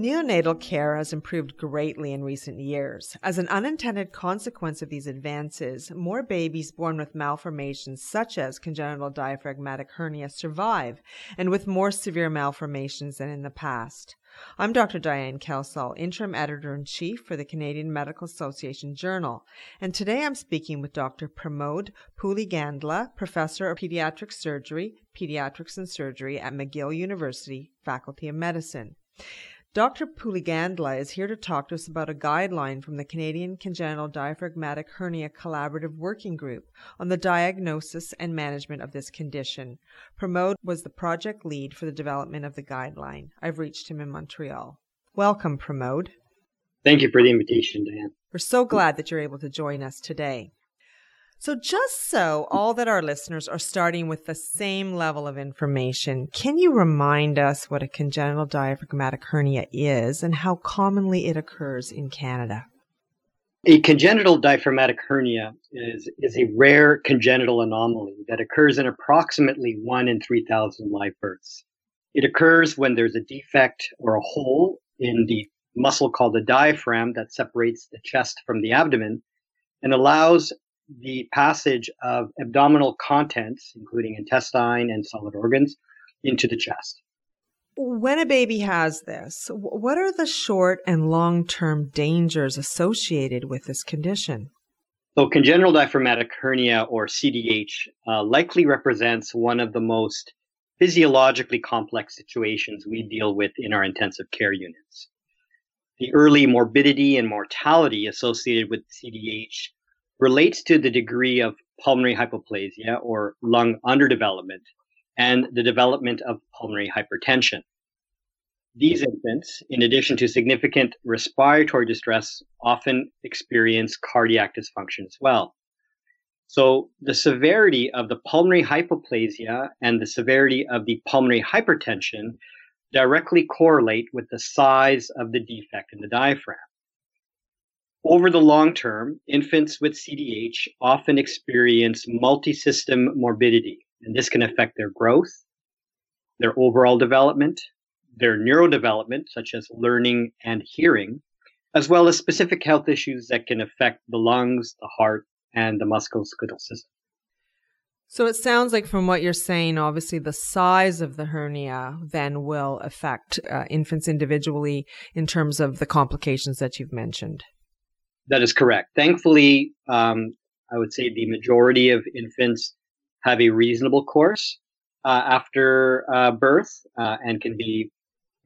Neonatal care has improved greatly in recent years. As an unintended consequence of these advances, more babies born with malformations such as congenital diaphragmatic hernia survive, and with more severe malformations than in the past. I'm Dr. Diane Kelsall, Interim Editor in Chief for the Canadian Medical Association Journal, and today I'm speaking with Dr. Pramod Puligandla, Professor of Pediatric Surgery, Pediatrics and Surgery at McGill University, Faculty of Medicine. Dr. Puligandla is here to talk to us about a guideline from the Canadian Congenital Diaphragmatic Hernia Collaborative Working Group on the diagnosis and management of this condition. Pramod was the project lead for the development of the guideline. I've reached him in Montreal. Welcome, Pramod. Thank you for the invitation, Diane. We're so glad that you're able to join us today. So, just so all that our listeners are starting with the same level of information, can you remind us what a congenital diaphragmatic hernia is and how commonly it occurs in Canada? A congenital diaphragmatic hernia is, is a rare congenital anomaly that occurs in approximately 1 in 3,000 live births. It occurs when there's a defect or a hole in the muscle called the diaphragm that separates the chest from the abdomen and allows the passage of abdominal contents, including intestine and solid organs, into the chest. When a baby has this, what are the short and long term dangers associated with this condition? So, congenital diaphragmatic hernia, or CDH, uh, likely represents one of the most physiologically complex situations we deal with in our intensive care units. The early morbidity and mortality associated with CDH relates to the degree of pulmonary hypoplasia or lung underdevelopment and the development of pulmonary hypertension. These infants, in addition to significant respiratory distress, often experience cardiac dysfunction as well. So the severity of the pulmonary hypoplasia and the severity of the pulmonary hypertension directly correlate with the size of the defect in the diaphragm. Over the long term, infants with CDH often experience multi-system morbidity, and this can affect their growth, their overall development, their neurodevelopment, such as learning and hearing, as well as specific health issues that can affect the lungs, the heart, and the musculoskeletal system. So it sounds like from what you're saying, obviously the size of the hernia then will affect uh, infants individually in terms of the complications that you've mentioned. That is correct. Thankfully, um, I would say the majority of infants have a reasonable course uh, after uh, birth uh, and can be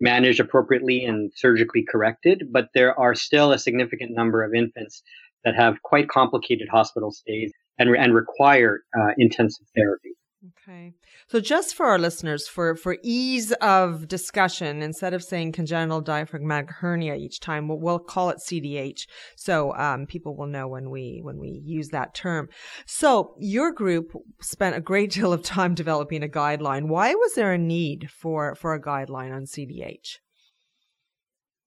managed appropriately and surgically corrected. But there are still a significant number of infants that have quite complicated hospital stays and, and require uh, intensive therapy. Okay. So just for our listeners, for, for ease of discussion, instead of saying congenital diaphragmatic hernia each time, we'll, we'll call it CDH. So, um, people will know when we, when we use that term. So your group spent a great deal of time developing a guideline. Why was there a need for, for a guideline on CDH?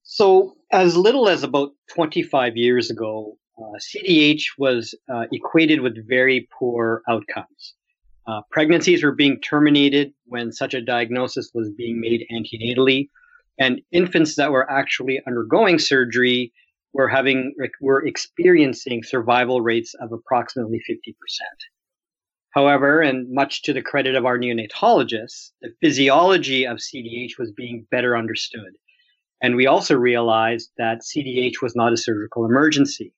So as little as about 25 years ago, uh, CDH was uh, equated with very poor outcomes. Uh, pregnancies were being terminated when such a diagnosis was being made antenatally, and infants that were actually undergoing surgery were having were experiencing survival rates of approximately 50%. However, and much to the credit of our neonatologists, the physiology of CDH was being better understood. And we also realized that CDH was not a surgical emergency.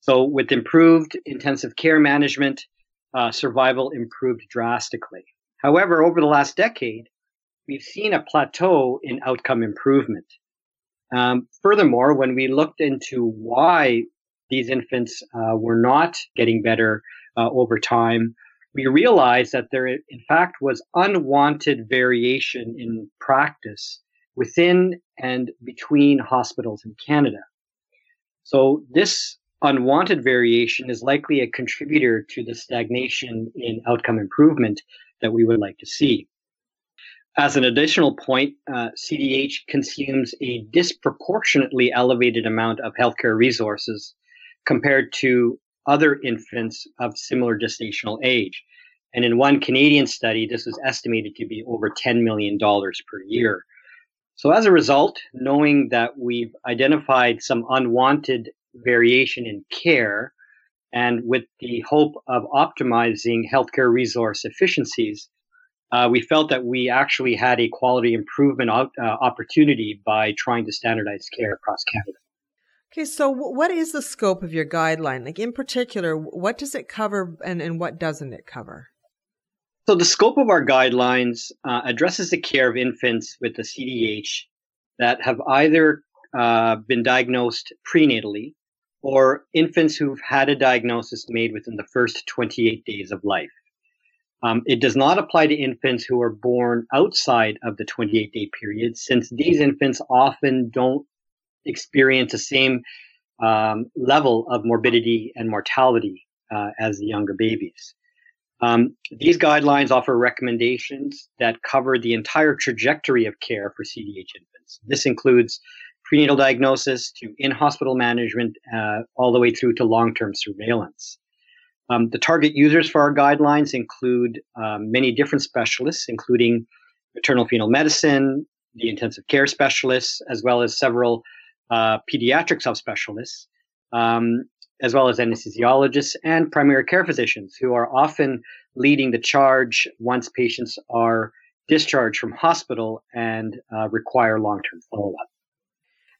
So, with improved intensive care management, uh, survival improved drastically. However, over the last decade, we've seen a plateau in outcome improvement. Um, furthermore, when we looked into why these infants uh, were not getting better uh, over time, we realized that there, in fact, was unwanted variation in practice within and between hospitals in Canada. So this unwanted variation is likely a contributor to the stagnation in outcome improvement that we would like to see. As an additional point, uh, CDH consumes a disproportionately elevated amount of healthcare resources compared to other infants of similar gestational age. And in one Canadian study, this was estimated to be over $10 million per year. So as a result, knowing that we've identified some unwanted variation in care and with the hope of optimizing healthcare resource efficiencies, uh, we felt that we actually had a quality improvement uh, opportunity by trying to standardize care across Canada. Okay, so what is the scope of your guideline? Like, in particular, what does it cover and, and what doesn't it cover? So, the scope of our guidelines uh, addresses the care of infants with the CDH that have either uh, been diagnosed prenatally or infants who've had a diagnosis made within the first 28 days of life. Um, it does not apply to infants who are born outside of the 28 day period, since these infants often don't experience the same um, level of morbidity and mortality uh, as the younger babies. Um, these guidelines offer recommendations that cover the entire trajectory of care for CDH infants. This includes prenatal diagnosis to in hospital management, uh, all the way through to long term surveillance. Um, the target users for our guidelines include um, many different specialists, including maternal fetal medicine, the intensive care specialists, as well as several uh, pediatric subspecialists, um, as well as anesthesiologists and primary care physicians who are often leading the charge once patients are discharged from hospital and uh, require long term follow up.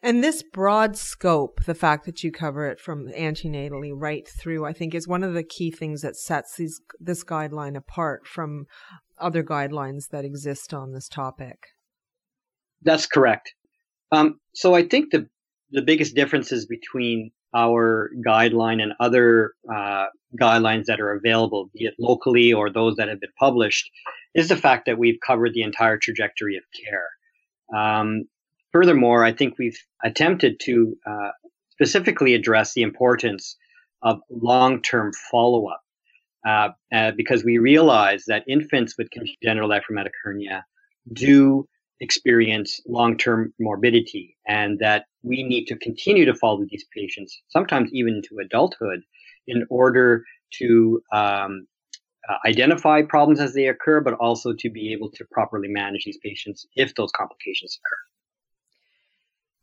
And this broad scope, the fact that you cover it from antenatally right through, I think is one of the key things that sets these, this guideline apart from other guidelines that exist on this topic. That's correct. Um, so I think the the biggest differences between our guideline and other uh, guidelines that are available, be it locally or those that have been published, is the fact that we've covered the entire trajectory of care. Um, furthermore, I think we've attempted to uh, specifically address the importance of long term follow up uh, uh, because we realize that infants with congenital diaphragmatic hernia do experience long-term morbidity and that we need to continue to follow these patients, sometimes even into adulthood, in order to um, uh, identify problems as they occur, but also to be able to properly manage these patients if those complications occur.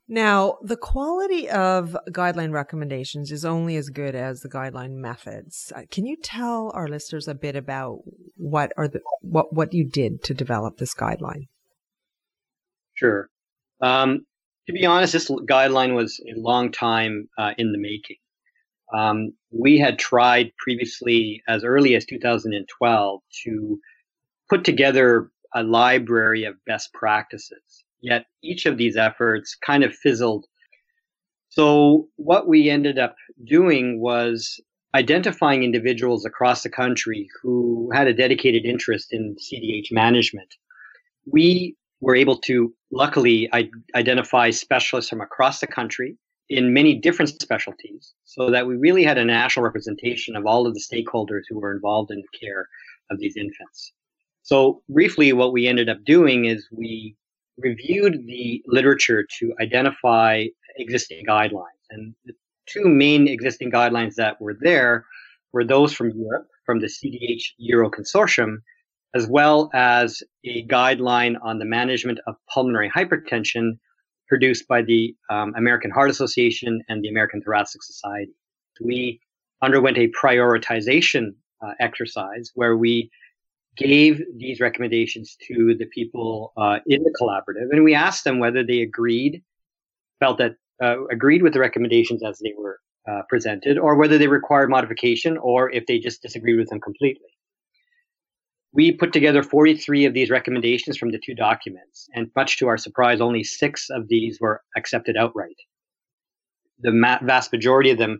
Now, the quality of guideline recommendations is only as good as the guideline methods. Uh, can you tell our listeners a bit about what are the what what you did to develop this guideline? Sure. Um, to be honest, this guideline was a long time uh, in the making. Um, we had tried previously, as early as 2012, to put together a library of best practices. Yet each of these efforts kind of fizzled. So, what we ended up doing was identifying individuals across the country who had a dedicated interest in CDH management. We were able to luckily identify specialists from across the country in many different specialties so that we really had a national representation of all of the stakeholders who were involved in the care of these infants. So briefly, what we ended up doing is we reviewed the literature to identify existing guidelines. And the two main existing guidelines that were there were those from Europe, from the CDH Euro Consortium, as well as a guideline on the management of pulmonary hypertension produced by the um, American Heart Association and the American Thoracic Society. We underwent a prioritization uh, exercise where we gave these recommendations to the people uh, in the collaborative, and we asked them whether they agreed, felt that uh, agreed with the recommendations as they were uh, presented, or whether they required modification, or if they just disagreed with them completely. We put together 43 of these recommendations from the two documents, and much to our surprise, only six of these were accepted outright. The ma- vast majority of them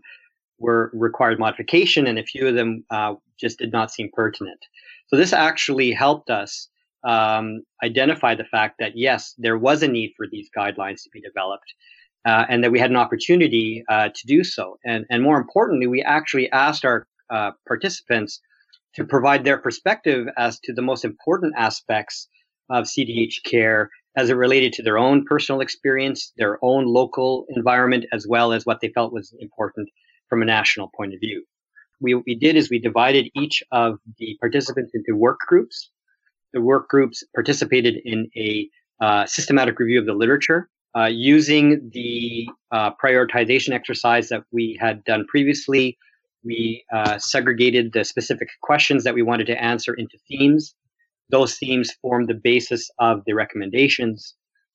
were required modification, and a few of them uh, just did not seem pertinent. So this actually helped us um, identify the fact that yes, there was a need for these guidelines to be developed, uh, and that we had an opportunity uh, to do so. And and more importantly, we actually asked our uh, participants to provide their perspective as to the most important aspects of CDH care as it related to their own personal experience, their own local environment, as well as what they felt was important from a national point of view. We, we did is we divided each of the participants into work groups. The work groups participated in a uh, systematic review of the literature uh, using the uh, prioritization exercise that we had done previously. We uh, segregated the specific questions that we wanted to answer into themes. Those themes formed the basis of the recommendations.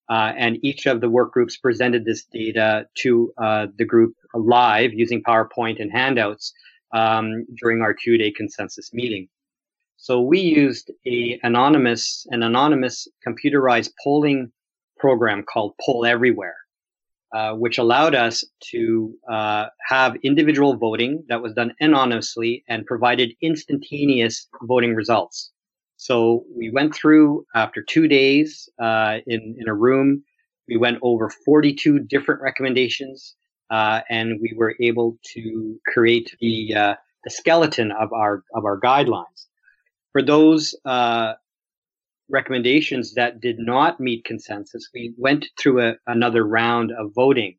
Uh, and each of the work groups presented this data to uh, the group live using PowerPoint and handouts um, during our two-day consensus meeting. So we used a anonymous an anonymous computerized polling program called Poll Everywhere, uh, which allowed us to uh, have individual voting that was done anonymously and provided instantaneous voting results. So we went through after two days uh, in in a room. We went over 42 different recommendations, uh, and we were able to create the uh, the skeleton of our of our guidelines for those uh, recommendations that did not meet consensus, we went through a, another round of voting.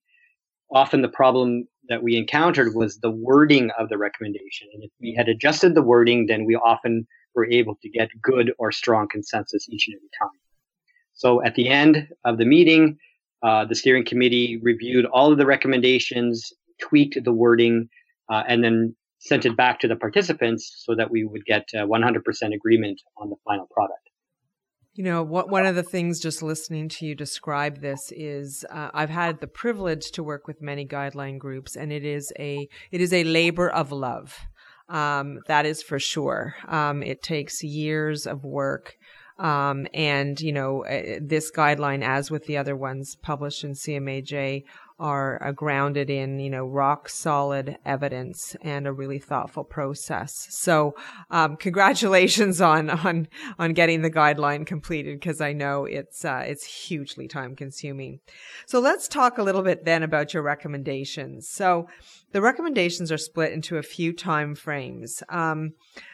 Often the problem that we encountered was the wording of the recommendation. And if we had adjusted the wording, then we often were able to get good or strong consensus each and every time. So at the end of the meeting, uh, the steering committee reviewed all of the recommendations, tweaked the wording, uh, and then sent it back to the participants so that we would get uh, 100% agreement on the final product. You know, what, one of the things just listening to you describe this is uh, I've had the privilege to work with many guideline groups, and it is a it is a labor of love. Um, that is for sure. Um, it takes years of work. Um, and, you know, uh, this guideline, as with the other ones published in CMAJ, are uh, grounded in, you know, rock solid evidence and a really thoughtful process. So, um, congratulations on, on, on getting the guideline completed because I know it's, uh, it's hugely time consuming. So let's talk a little bit then about your recommendations. So the recommendations are split into a few time frames. Um,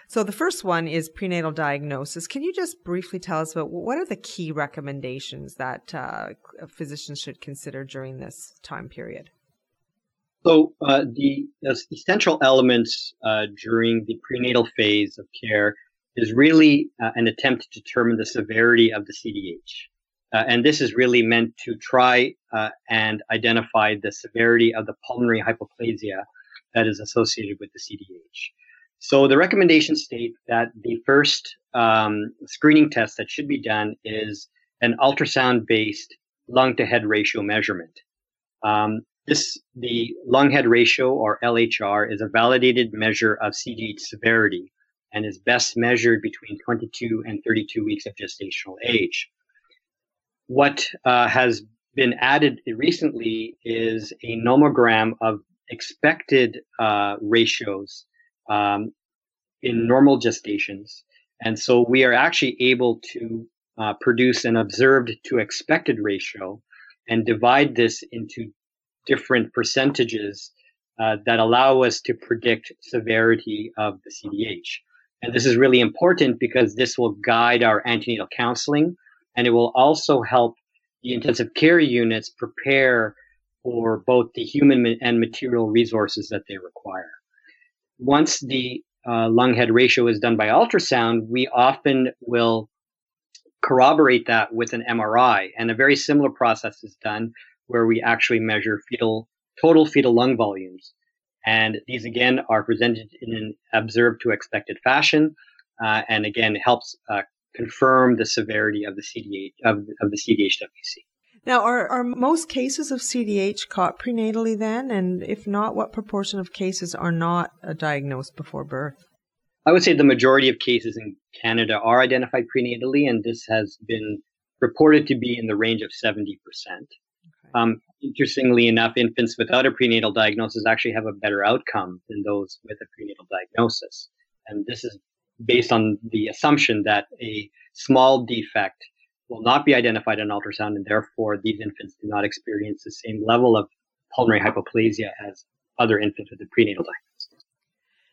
so the first one is prenatal diagnosis. Can you just briefly tell us about what are the key recommendations that uh, physicians should consider during this time period? So uh, the, essential elements uh, during the prenatal phase of care is really uh, an attempt to determine the severity of the CDH. Uh, and this is really meant to try uh, and identify the severity of the pulmonary hypoplasia that is associated with the CDH. So the recommendations state that the first um, screening test that should be done is an ultrasound-based lung-to-head ratio measurement. Um, this the lung-head ratio or LHR is a validated measure of CDH severity and is best measured between 22 and 32 weeks of gestational age. What uh, has been added recently is a nomogram of expected uh, ratios um, in normal gestations. And so we are actually able to uh, produce an observed to expected ratio and divide this into different percentages uh, that allow us to predict severity of the CDH. And this is really important because this will guide our antenatal counseling and it will also help the intensive care units prepare for both the human and material resources that they require once the uh, lung head ratio is done by ultrasound, we often will corroborate that with an MRI. And a very similar process is done where we actually measure fetal total fetal lung volumes. And these again are presented in an observed to expected fashion, uh, and again helps uh, confirm the severity of the CDH of, of the CDHWC. Now, are, are most cases of CDH caught prenatally then? And if not, what proportion of cases are not uh, diagnosed before birth? I would say the majority of cases in Canada are identified prenatally, and this has been reported to be in the range of 70%. Okay. Um, interestingly enough, infants without a prenatal diagnosis actually have a better outcome than those with a prenatal diagnosis. And this is based on the assumption that a small defect will not be identified on ultrasound, and therefore these infants do not experience the same level of pulmonary hypoplasia as other infants with a prenatal diagnosis.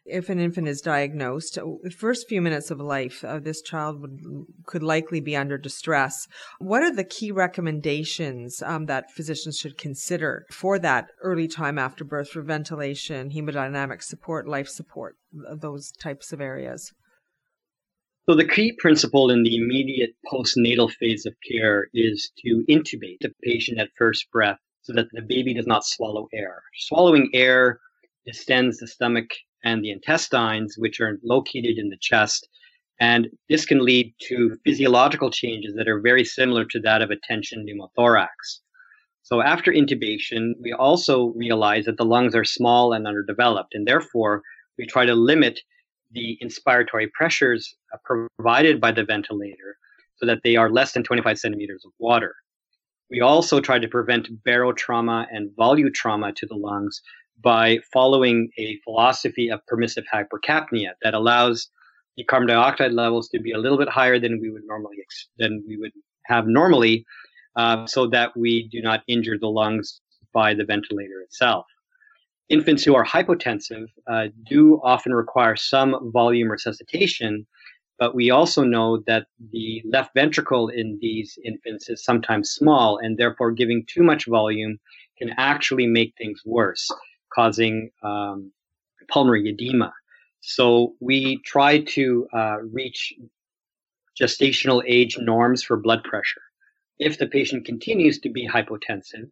If an infant is diagnosed, the first few minutes of life, uh, this child would, could likely be under distress. What are the key recommendations um, that physicians should consider for that early time after birth for ventilation, hemodynamic support, life support, those types of areas? So the key principle in the immediate postnatal phase of care is to intubate the patient at first breath so that the baby does not swallow air. Swallowing air distends the stomach and the intestines, which are located in the chest. And this can lead to physiological changes that are very similar to that of a tension pneumothorax. So after intubation, we also realize that the lungs are small and underdeveloped, and therefore we try to limit the inspiratory pressures uh, provided by the ventilator so that they are less than 25 centimeters of water. We also try to prevent barotrauma and volutrauma to the lungs by following a philosophy of permissive hypercapnia that allows the carbon dioxide levels to be a little bit higher than we would normally than we would have normally, uh, so that we do not injure the lungs by the ventilator itself infants who are hypotensive uh, do often require some volume resuscitation, but we also know that the left ventricle in these infants is sometimes small, and therefore giving too much volume can actually make things worse, causing um, pulmonary edema. So we try to uh, reach gestational age norms for blood pressure. If the patient continues to be hypotensive,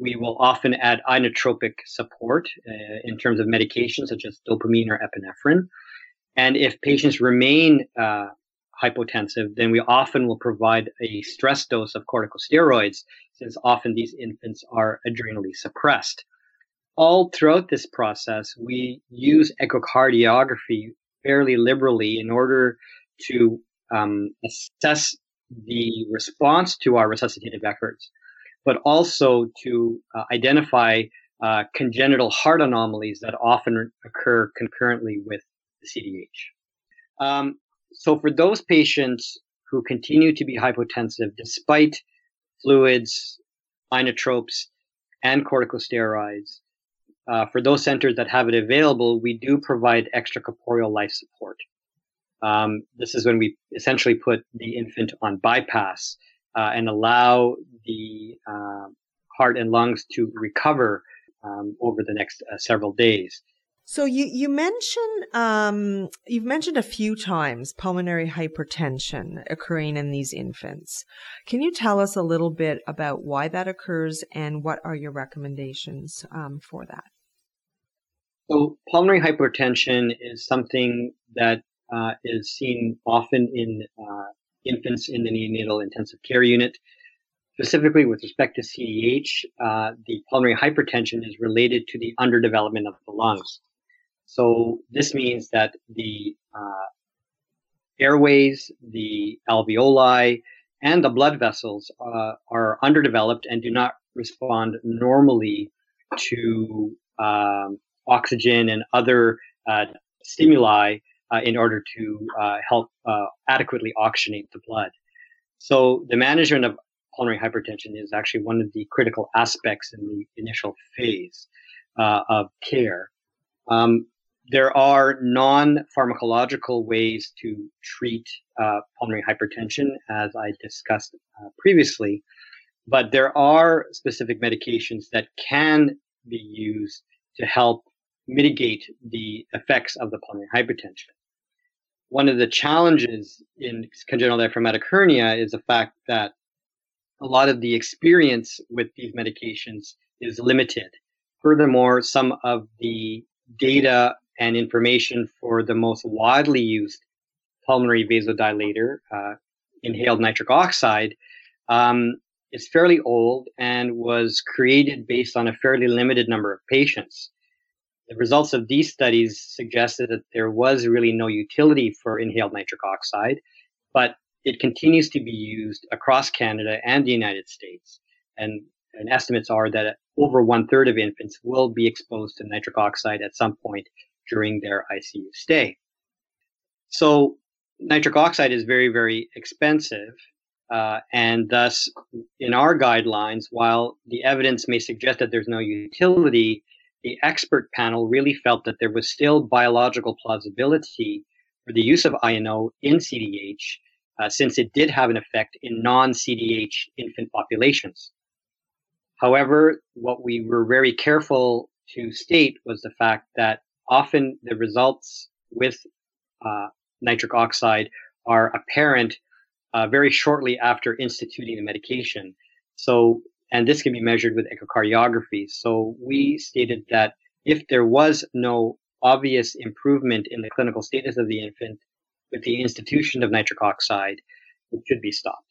we will often add inotropic support uh, in terms of medications such as dopamine or epinephrine. And if patients remain uh, hypotensive, then we often will provide a stress dose of corticosteroids, since often these infants are adrenally suppressed. All throughout this process, we use echocardiography fairly liberally in order to um, assess the response to our resuscitative efforts but also to uh, identify uh, congenital heart anomalies that often occur concurrently with CDH. Um, so for those patients who continue to be hypotensive despite fluids, inotropes, and corticosteroids, uh, for those centers that have it available, we do provide extracorporeal life support. Um, this is when we essentially put the infant on bypass uh, and allow the uh, heart and lungs to recover um, over the next uh, several days. So you you mentioned um, you've mentioned a few times pulmonary hypertension occurring in these infants. Can you tell us a little bit about why that occurs and what are your recommendations um, for that? So pulmonary hypertension is something that uh, is seen often in uh, infants in the neonatal intensive care unit. Specifically with respect to CDH, uh, the pulmonary hypertension is related to the underdevelopment of the lungs. So this means that the uh, airways, the alveoli, and the blood vessels uh, are underdeveloped and do not respond normally to um, oxygen and other uh, stimuli uh, in order to uh, help uh, adequately oxygenate the blood. So the management of pulmonary hypertension is actually one of the critical aspects in the initial phase uh, of care. Um, there are non-pharmacological ways to treat uh, pulmonary hypertension, as I discussed previously, but there are specific medications that can be used to help mitigate the effects of the pulmonary hypertension one of the challenges in congenital diaphragmatic hernia is the fact that a lot of the experience with these medications is limited. Furthermore, some of the data and information for the most widely used pulmonary vasodilator, uh, inhaled nitric oxide, um, is fairly old and was created based on a fairly limited number of patients. The results of these studies suggested that there was really no utility for inhaled nitric oxide, but it continues to be used across Canada and the United States. And, and estimates are that over one third of infants will be exposed to nitric oxide at some point during their ICU stay. So nitric oxide is very, very expensive. Uh, and thus, in our guidelines, while the evidence may suggest that there's no utility, the expert panel really felt that there was still biological plausibility for the use of INO in CDH, uh, since it did have an effect in non CDH infant populations. However, what we were very careful to state was the fact that often the results with uh, nitric oxide are apparent uh, very shortly after instituting the medication. So, and this can be measured with echocardiography. So we stated that if there was no obvious improvement in the clinical status of the infant with the institution of nitric oxide, it should be stopped.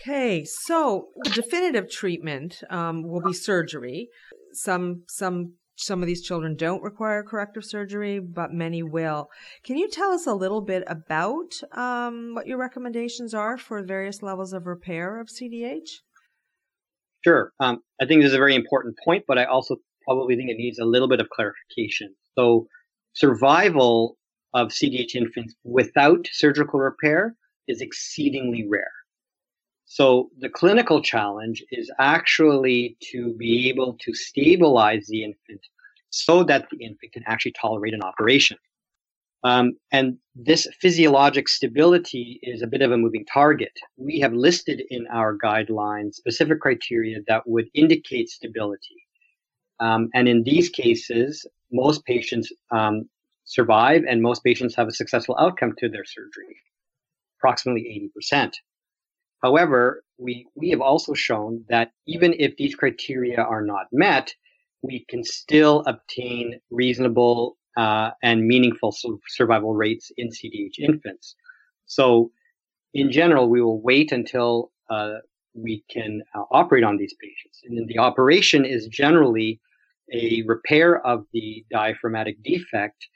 Okay, so the definitive treatment um, will be surgery. Some some some of these children don't require corrective surgery, but many will. Can you tell us a little bit about um, what your recommendations are for various levels of repair of CDH? Sure. Um, I think this is a very important point, but I also probably think it needs a little bit of clarification. So, survival of CDH infants without surgical repair is exceedingly rare. So the clinical challenge is actually to be able to stabilize the infant so that the infant can actually tolerate an operation. Um, and this physiologic stability is a bit of a moving target. We have listed in our guidelines specific criteria that would indicate stability. Um, and in these cases, most patients um, survive and most patients have a successful outcome to their surgery, approximately 80%. However, we, we have also shown that even if these criteria are not met, we can still obtain reasonable uh, and meaningful survival rates in CDH infants. So, in general, we will wait until uh, we can uh, operate on these patients. And then the operation is generally a repair of the diaphragmatic defect,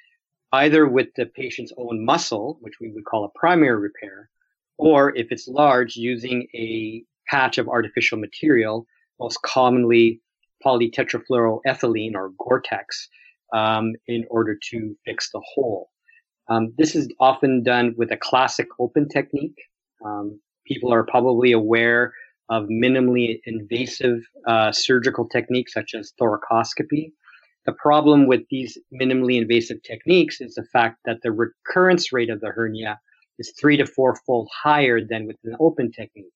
either with the patient's own muscle, which we would call a primary repair, or if it's large, using a patch of artificial material, most commonly polytetrafluoroethylene or Gore-Tex, um, in order to fix the hole. Um, this is often done with a classic open technique. Um, people are probably aware of minimally invasive uh, surgical techniques such as thoracoscopy. The problem with these minimally invasive techniques is the fact that the recurrence rate of the hernia is three to four fold higher than with an open technique.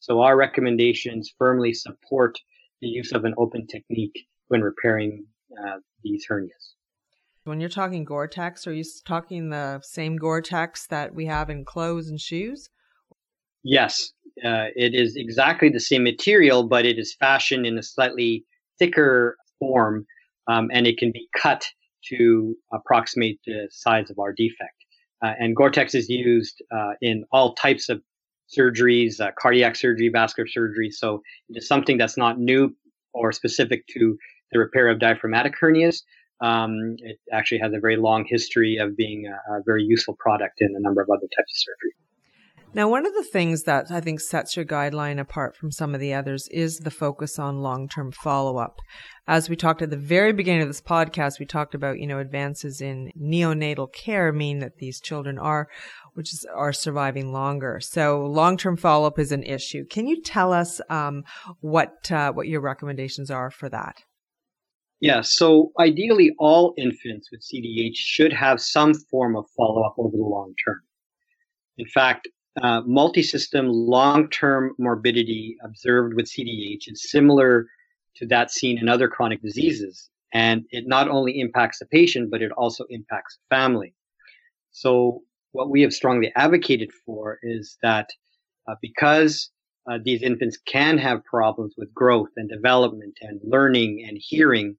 So our recommendations firmly support the use of an open technique when repairing uh, these hernias. When you're talking Gore-Tex, are you talking the same Gore-Tex that we have in clothes and shoes? Yes, uh, it is exactly the same material, but it is fashioned in a slightly thicker form, um, and it can be cut to approximate the size of our defect. Uh, and Gore-Tex is used uh, in all types of surgeries, uh, cardiac surgery, vascular surgery. So it is something that's not new or specific to the repair of diaphragmatic hernias. Um, it actually has a very long history of being a, a very useful product in a number of other types of surgery. Now, one of the things that I think sets your guideline apart from some of the others is the focus on long-term follow-up. As we talked at the very beginning of this podcast, we talked about, you know, advances in neonatal care mean that these children are, which is, are surviving longer. So long-term follow-up is an issue. Can you tell us um, what uh, what your recommendations are for that? Yeah, so ideally, all infants with CDH should have some form of follow-up over the long term. In fact, uh, multi-system long-term morbidity observed with CDH is similar to that seen in other chronic diseases. And it not only impacts the patient, but it also impacts the family. So what we have strongly advocated for is that uh, because uh, these infants can have problems with growth and development and learning and hearing,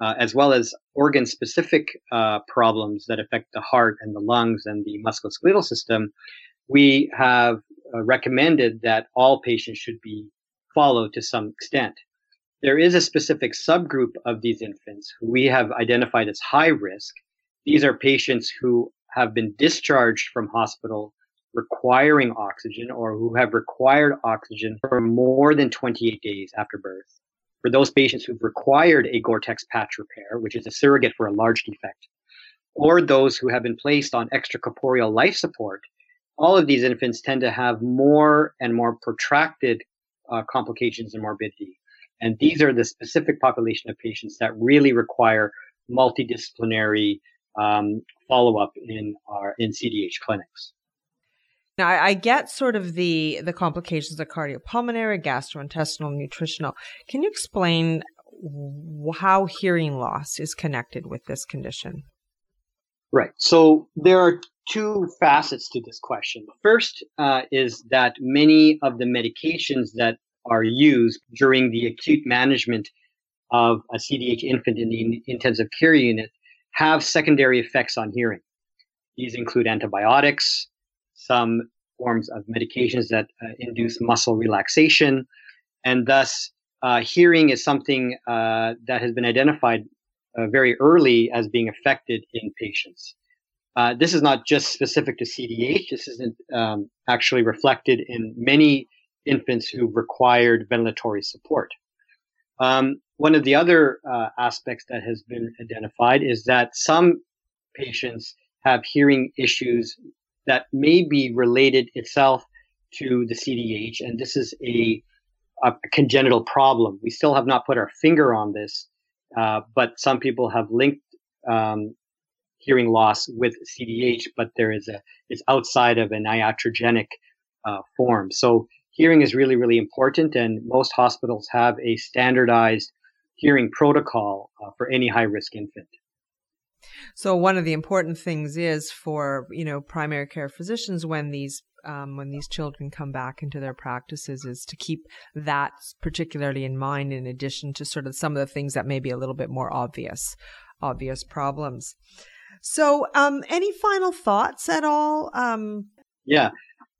uh, as well as organ specific uh, problems that affect the heart and the lungs and the musculoskeletal system, we have uh, recommended that all patients should be followed to some extent. There is a specific subgroup of these infants who we have identified as high risk. These are patients who have been discharged from hospital requiring oxygen or who have required oxygen for more than 28 days after birth. For those patients who've required a Gore-Tex patch repair, which is a surrogate for a large defect, or those who have been placed on extracorporeal life support all of these infants tend to have more and more protracted uh, complications and morbidity. And these are the specific population of patients that really require multidisciplinary um, follow up in our in CDH clinics. Now, I, get sort of the the complications of cardiopulmonary, gastrointestinal, nutritional. Can you explain how hearing loss is connected with this condition? Right. So there are two facets to this question. First uh, is that many of the medications that are used during the acute management of a CDH infant in the intensive care unit have secondary effects on hearing. These include antibiotics, some forms of medications that uh, induce muscle relaxation, and thus uh, hearing is something uh, that has been identified uh, very early as being affected in patients. Uh, this is not just specific to CDH. This is um, actually reflected in many infants who required ventilatory support. Um, one of the other uh, aspects that has been identified is that some patients have hearing issues that may be related itself to the CDH, and this is a, a congenital problem. We still have not put our finger on this, uh, but some people have linked um, hearing loss with CDH, but there is a it's outside of an iatrogenic uh, form. So hearing is really really important, and most hospitals have a standardized hearing protocol uh, for any high risk infant. So one of the important things is for you know primary care physicians when these um, when these children come back into their practices is to keep that particularly in mind in addition to sort of some of the things that may be a little bit more obvious obvious problems. So, um, any final thoughts at all? Um, yeah.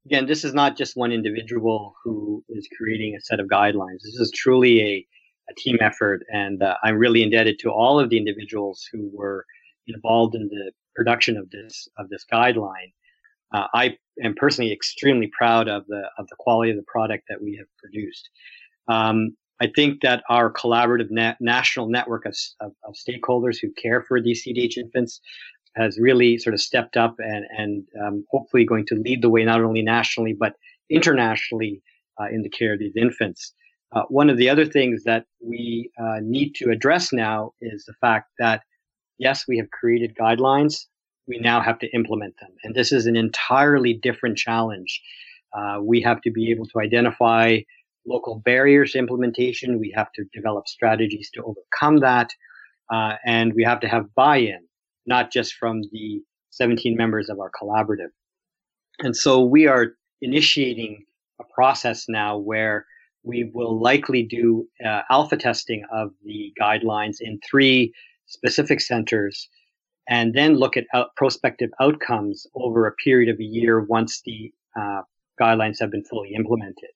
Again, this is not just one individual who is creating a set of guidelines. This is truly a, a team effort, and uh, I'm really indebted to all of the individuals who were involved in the production of this of this guideline. Uh, I am personally extremely proud of the of the quality of the product that we have produced. Um, I think that our collaborative national network of, of, of, stakeholders who care for these CDH infants has really sort of stepped up and, and um, hopefully going to lead the way not only nationally but internationally uh, in the care of these infants. Uh, one of the other things that we uh, need to address now is the fact that yes, we have created guidelines. We now have to implement them. And this is an entirely different challenge. Uh, we have to be able to identify local barriers to implementation. We have to develop strategies to overcome that. Uh, and we have to have buy in, not just from the 17 members of our collaborative. And so we are initiating a process now where we will likely do uh, alpha testing of the guidelines in three specific centers and then look at out- prospective outcomes over a period of a year once the uh, guidelines have been fully implemented.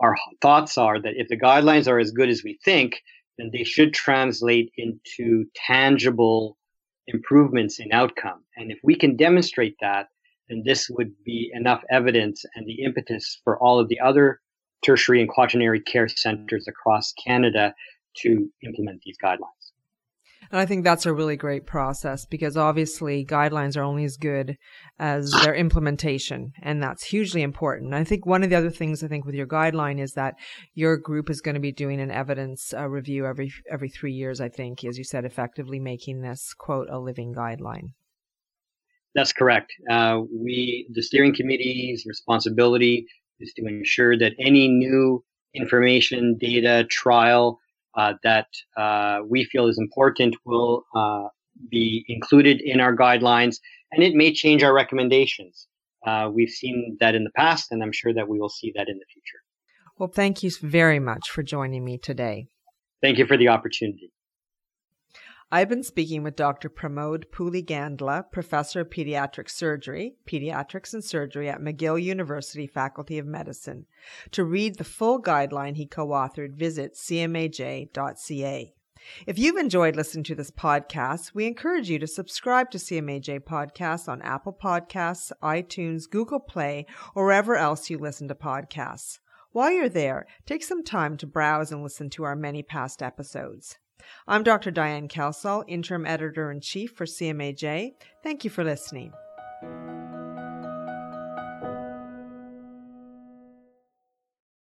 Our thoughts are that if the guidelines are as good as we think, then they should translate into tangible improvements in outcome. And if we can demonstrate that, then this would be enough evidence and the impetus for all of the other tertiary and quaternary care centers across Canada to implement these guidelines. And I think that's a really great process because obviously guidelines are only as good as their implementation. And that's hugely important. I think one of the other things I think with your guideline is that your group is going to be doing an evidence uh, review every, every three years, I think, as you said, effectively making this quote a living guideline. That's correct. Uh, we, the steering committee's responsibility is to ensure that any new information, data, trial that uh, we feel is important will uh, be included in our guidelines, and it may change our recommendations. Uh, we've seen that in the past, and I'm sure that we will see that in the future. Well, thank you very much for joining me today. Thank you for the opportunity. I've been speaking with Dr. Pramod Puligandla, Professor of Pediatric Surgery, Pediatrics and Surgery at McGill University Faculty of Medicine. To read the full guideline he co authored, visit cmaj.ca. If you've enjoyed listening to this podcast, we encourage you to subscribe to CMAJ Podcasts on Apple Podcasts, iTunes, Google Play, or wherever else you listen to podcasts. While you're there, take some time to browse and listen to our many past episodes. I'm Dr. Diane Kelsall, Interim Editor in Chief for CMAJ. Thank you for listening.